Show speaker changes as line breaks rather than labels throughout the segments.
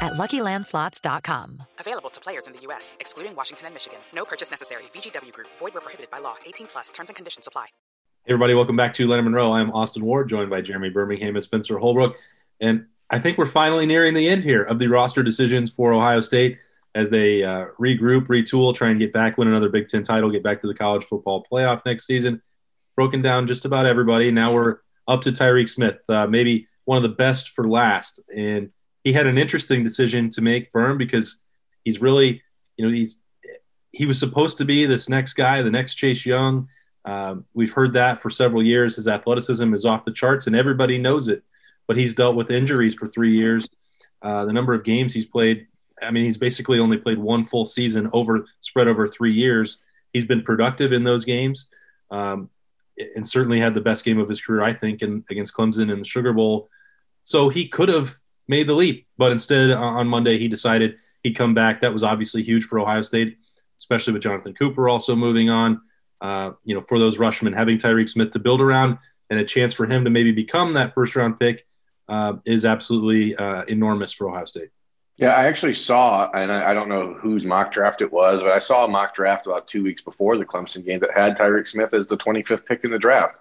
at LuckyLandSlots.com.
Available to players in the U.S., excluding Washington and Michigan. No purchase necessary. VGW Group. Void where prohibited by law. 18 plus. Terms and conditions apply.
Hey everybody, welcome back to Lettermen Row. I'm Austin Ward, joined by Jeremy Birmingham and Spencer Holbrook. And I think we're finally nearing the end here of the roster decisions for Ohio State as they uh, regroup, retool, try and get back, win another Big Ten title, get back to the college football playoff next season. Broken down just about everybody. Now we're up to Tyreke Smith, uh, maybe one of the best for last. And he had an interesting decision to make, Berm, because he's really, you know, he's he was supposed to be this next guy, the next Chase Young. Um, we've heard that for several years. His athleticism is off the charts, and everybody knows it. But he's dealt with injuries for three years. Uh, the number of games he's played, I mean, he's basically only played one full season over spread over three years. He's been productive in those games, um, and certainly had the best game of his career, I think, in, against Clemson in the Sugar Bowl. So he could have made the leap. But instead, on Monday, he decided he'd come back. That was obviously huge for Ohio State, especially with Jonathan Cooper also moving on. Uh, you know, for those Rushmen, having Tyreke Smith to build around and a chance for him to maybe become that first round pick uh, is absolutely uh, enormous for Ohio State.
Yeah, I actually saw, and I, don't know whose mock draft it was, but I saw a mock draft about two weeks before the Clemson game that had Tyreke Smith as the 25th pick in the draft.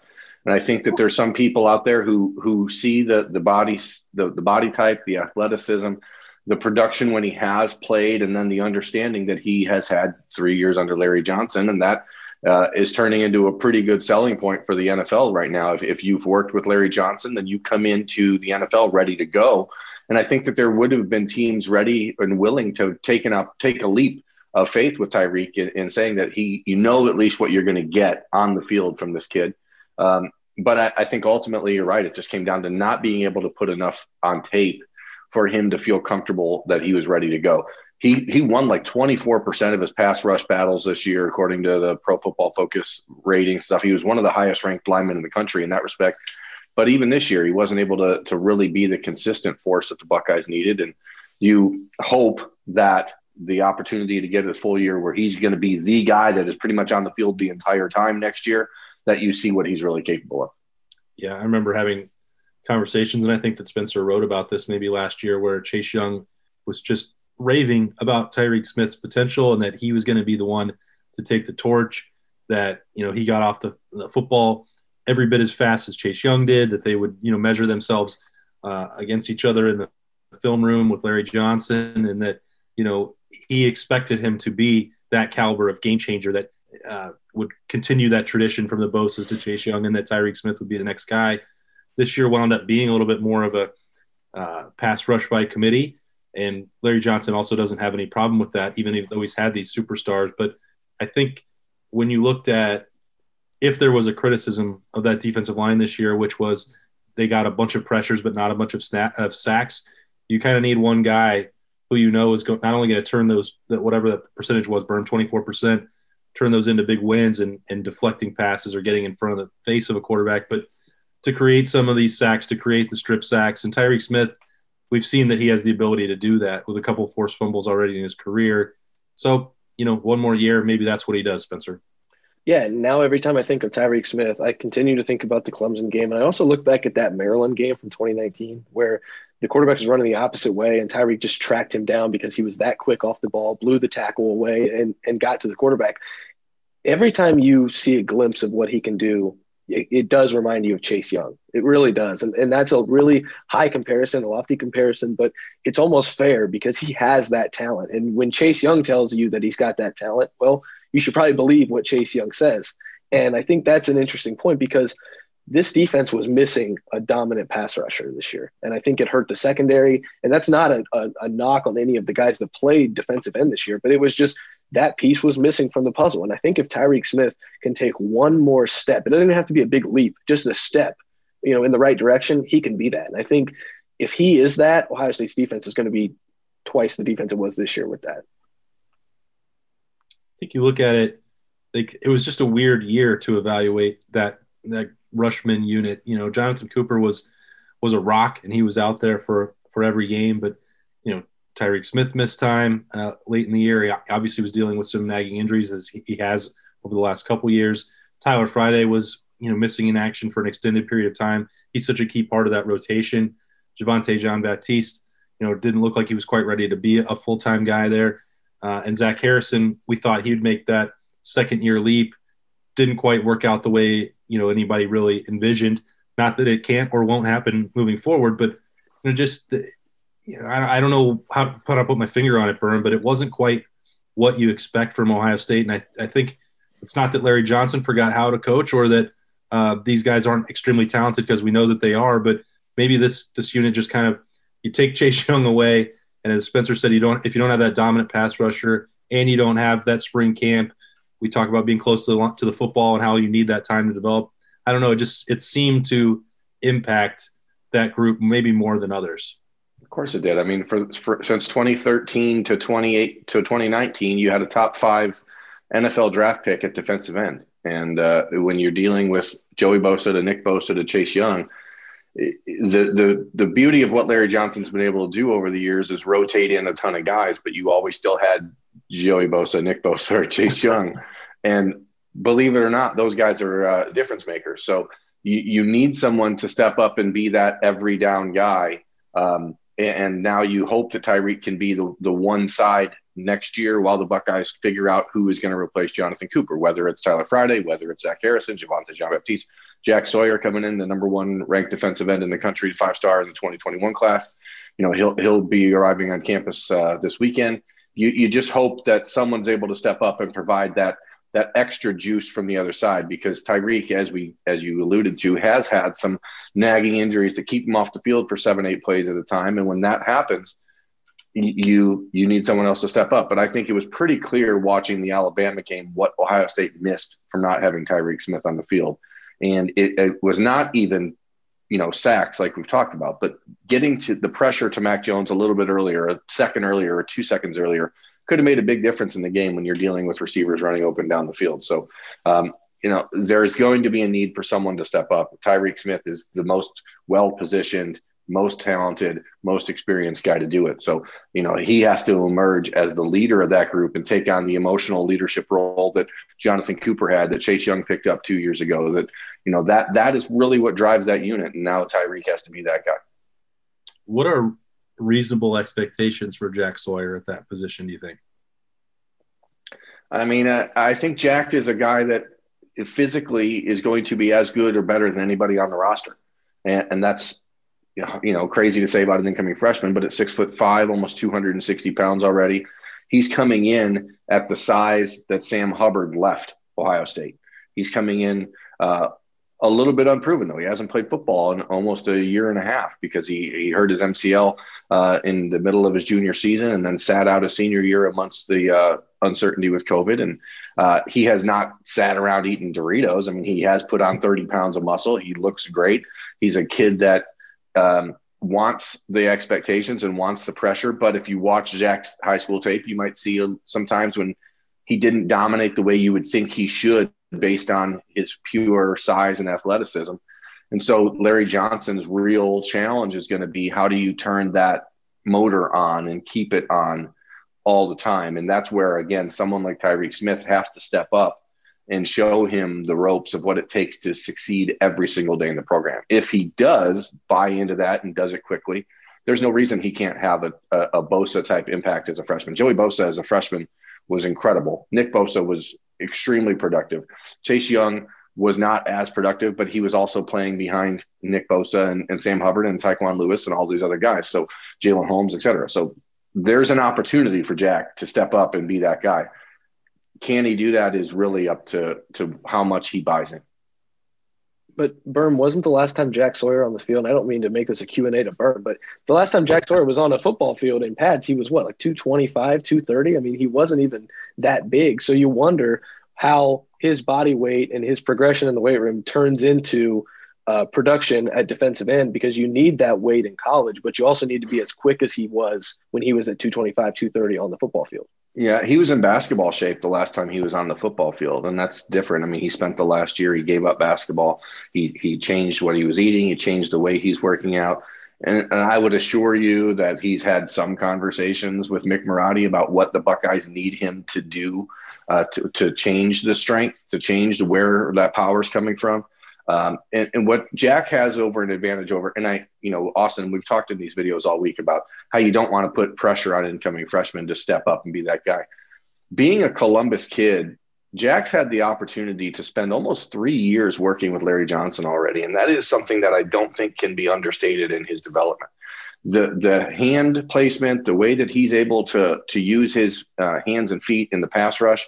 And I think that there's some people out there who who see the the body the, the body type, the athleticism, the production when he has played, and then the understanding that he has had three years under Larry Johnson, and that uh, is turning into a pretty good selling point for the NFL right now. If, if you've worked with Larry Johnson, then you come into the NFL ready to go. And I think that there would have been teams ready and willing to take an up, take a leap of faith with Tyreke in, in saying that he, you know, at least what you're going to get on the field from this kid. Um, but I, I, think ultimately you're right. It just came down to not being able to put enough on tape for him to feel comfortable that he was ready to go. He he won like 24% of his pass rush battles this year, according to the Pro Football Focus rating stuff. He was one of the highest ranked linemen in the country in that respect. But even this year, he wasn't able to to really be the consistent force that the Buckeyes needed. And you hope that the opportunity to get his full year where he's going to be the guy that is pretty much on the field the entire time next year that you see what he's really capable of.
Yeah, I remember having conversations, and I think that Spencer wrote about this maybe last year, where Chase Young was just raving about Tyreke Smith's potential and that he was going to be the one to take the torch. That you know he got off the, the football every bit as fast as Chase Young did. That they would you know measure themselves uh, against each other in the film room with Larry Johnson, and that you know he expected him to be that caliber of game changer that uh, would continue that tradition from the Bosa's to Chase Young, and that Tyreke Smith would be the next guy. This year wound up being a little bit more of a uh, pass rush by committee, and Larry Johnson also doesn't have any problem with that, even though he's had these superstars. But I think when you looked at if there was a criticism of that defensive line this year, which was they got a bunch of pressures but not a bunch of, snap, of sacks, you kind of need one guy who you know is go, not only going to turn those that whatever the percentage was, Berm 24 percent turn those into big wins and, and deflecting passes or getting in front of the face of a quarterback, but to create some of these sacks, to create the strip sacks. And Tyreke Smith, we've seen that he has the ability to do that with a couple forced fumbles already in his career. So, you know, one more year, maybe that's what he does, Spencer.
Yeah, now every time I think of Tyreke Smith, I continue to think about the Clemson game. And I also look back at that Maryland game from 2019 where the quarterback was running the opposite way and Tyreke just tracked him down because he was that quick off the ball, blew the tackle away and, and got to the quarterback every time you see a glimpse of what he can do, it, it, does remind you of Chase Young. It really does. And, and that's a really high comparison, a lofty comparison, but it's almost fair because he has that talent. And when Chase Young tells you that he's got that talent, well, you should probably believe what Chase Young says. And I think that's an interesting point because this defense was missing a dominant pass rusher this year. And I think it hurt the secondary. And that's not a, a, a, knock on any of the guys that played defensive end this year, but it was just that piece was missing from the puzzle. And I think if Tyreke Smith can take one more step, it doesn't have to be a big leap, just a step, you know, in the right direction, he can be that. And I think if he is that, Ohio State's defense is going to be twice the defense it was this year with that.
I think you look at it like it was just a weird year to evaluate that that rushman unit. You know, Jonathan Cooper was was a rock and he was out there for for every game, but you know, Tyreke Smith missed time uh, late in the year. He obviously was dealing with some nagging injuries as he, he has over the last couple years. Tyler Friday was you know missing in action for an extended period of time. He's such a key part of that rotation. Javontae Jean Baptiste, you know, didn't look like he was quite ready to be a full time guy there. Uh, and Zach Harrison, we thought he'd make that second year leap. Didn't quite work out the way you know anybody really envisioned. Not that it can't or won't happen moving forward, but you know, just you know, I, I don't know how to put, my finger on it, Berm, but it wasn't quite what you expect from Ohio State. And I, I think it's not that Larry Johnson forgot how to coach or that uh, these guys aren't extremely talented because we know that they are, but maybe this this unit just kind of you take Chase Young away, and as Spencer said, you don't if you don't have that dominant pass rusher and you don't have that spring camp. We talk about being close to the, to the football and how you need that time to develop. I don't know. It just it seemed to impact that group maybe more than others.
Of course it did. I mean, for, for since 2013 to 28 to 2019, you had a top five NFL draft pick at defensive end. And uh, when you're dealing with Joey Bosa to Nick Bosa to Chase Young, the the the beauty of what Larry Johnson's been able to do over the years is rotate in a ton of guys, but you always still had Joey Bosa, Nick Bosa, or Chase Young, and believe it or not, those guys are uh, difference makers. So you, you need someone to step up and be that every down guy. Um, and now you hope that Tyreke can be the, the one side next year while the Buckeyes figure out who is going to replace Jonathan Cooper, whether it's Tyler Friday, whether it's Zach Harrison, Javontae Jean Baptiste, Jack Sawyer coming in, the number one ranked defensive end in the country, five star in the 2021 class. You know, he'll he'll be arriving on campus uh, this weekend. You you just hope that someone's able to step up and provide that that extra juice from the other side because Tyreke, as we as you alluded to, has had some nagging injuries to keep him off the field for seven, eight plays at a time. And when that happens, you you need someone else to step up. But I think it was pretty clear watching the Alabama game what Ohio State missed from not having Tyreke Smith on the field, and it, it, was not even you know sacks like we've talked about, but getting to the pressure to Mac Jones a little bit earlier, a second earlier, or two seconds earlier, could have made a big difference in the game when you're dealing with receivers running open down the field. So. Um, you know, there is going to be a need for someone to step up. Tyreke Smith is the most well positioned most talented, most experienced guy to do it. So, you know, he has to emerge as the leader of that group and take on the emotional leadership role that Jonathan Cooper had, that Chase Young picked up two years ago. That, you know, that that is really what drives that unit. And now Tyreke has to be that guy.
What are reasonable expectations for Jack Sawyer at that position, do you think?
I mean, uh, I think Jack is a guy that physically is going to be as good or better than anybody on the roster. And, and that's you know, crazy to say about an incoming freshman, but at six foot five, almost 260 pounds already, he's coming in at the size that Sam Hubbard left Ohio State. He's coming in uh, a little bit unproven though. He hasn't played football in almost a year and a half because he, he hurt his MCL uh, in the middle of his junior season and then sat out a senior year amongst the uh, uncertainty with COVID. And uh, he has not sat around eating Doritos. I mean, he has put on 30 pounds of muscle. He looks great. He's a kid that um, wants the expectations and wants the pressure. But if you watch Jack's high school tape, you might see sometimes when he didn't dominate the way you would think he should based on his pure size and athleticism. And so Larry Johnson's real challenge is going to be how do you turn that motor on and keep it on all the time? And that's where, again, someone like Tyreke Smith has to step up and show him the ropes of what it takes to succeed every single day in the program. If he does buy into that and does it quickly, there's no reason he can't have a, a, a Bosa type impact as a freshman. Joey Bosa as a freshman was incredible. Nick Bosa was extremely productive. Chase Young was not as productive, but he was also playing behind Nick Bosa and, and Sam Hubbard and Tyquan Lewis and all these other guys. So Jalen Holmes, et cetera. So there's an opportunity for Jack to step up and be that guy can he do that is really up to to how much he buys in.
But Berm wasn't the last time Jack Sawyer on the field. And I don't mean to make this a Q&A to Berm, but the last time Jack Sawyer was on a football field in pads, he was what, like 225, 230? I mean, he wasn't even that big. So you wonder how his body weight and his progression in the weight room turns into uh, production at defensive end because you need that weight in college, but you also need to be as quick as he was when he was at 225, 230 on the football field.
Yeah, he was in basketball shape the last time he was on the football field, and that's different. I mean, he spent the last year he gave up basketball. He he changed what he was eating. He changed the way he's working out. And, and I would assure you that he's had some conversations with Mick Marotti about what the Buckeyes need him to do uh, to, to change the strength, to change where that power is coming from. Um, and, and, what Jack has over an advantage over, and I, you know, Austin, we've talked in these videos all week about how you don't want to put pressure on incoming freshmen to step up and be that guy. Being a Columbus kid, Jack's had the opportunity to spend almost three years working with Larry Johnson already, and that is something that I don't think can be understated in his development. The the hand placement, the way that he's able to to use his uh, hands and feet in the pass rush,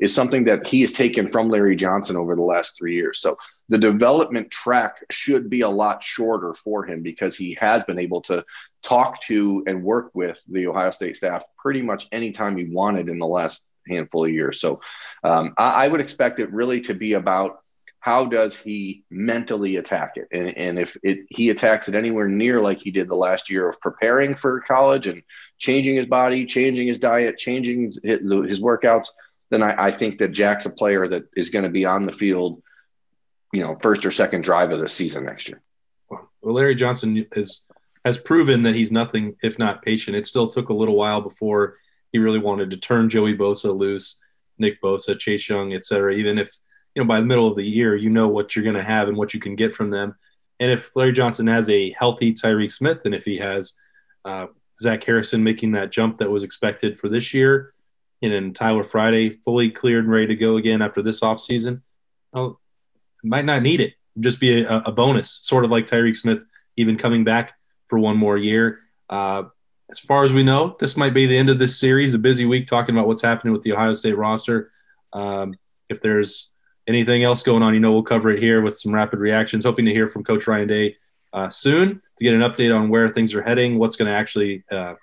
is something that he has taken from Larry Johnson over the last three years. So the development track should be a lot shorter for him because he has been able to talk to and work with the Ohio State staff pretty much anytime he wanted in the last handful of years. So um, I, I, would expect it really to be about how does he mentally attack it, and, and if it, he attacks it anywhere near like he did the last year of preparing for college and changing his body, changing his diet, changing his workouts, then I, I think that Jack's a player that is going to be on the field you know first or second drive of the season next year.
Well, Larry Johnson has has proven that he's nothing if not patient. It still took a little while before he really wanted to turn Joey Bosa loose, Nick Bosa, Chase Young, et cetera. Even if you know by the middle of the year you know what you're going to have and what you can get from them. And if Larry Johnson has a healthy Tyreke Smith, and if he has uh, Zach Harrison making that jump that was expected for this year, and then Tyler Friday fully cleared and ready to go again after this offseason, well, might not need it. Just be a, a bonus, sort of like Tyreke Smith even coming back for one more year. Uh, as far as we know, this might be the end of this series. A busy week talking about what's happening with the Ohio State roster. Um, if there's anything else going on, you know, we'll cover it here with some rapid reactions. Hoping to hear from Coach Ryan Day uh, soon to get an update on where things are heading, what's going to actually uh,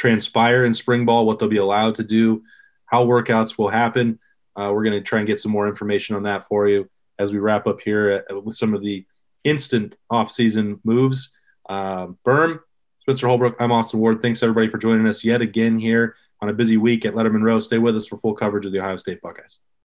transpire in spring ball, what they'll be allowed to do, how workouts will happen. Uh, we're going to try and get some more information on that for you as we wrap up here at, with some of the instant off-season moves. Uh, Berm, Spencer Holbrook, I'm Austin Ward. Thanks everybody for joining us yet again here on a busy week at Lettermen Row. Stay with us for full coverage of the Ohio State Buckeyes.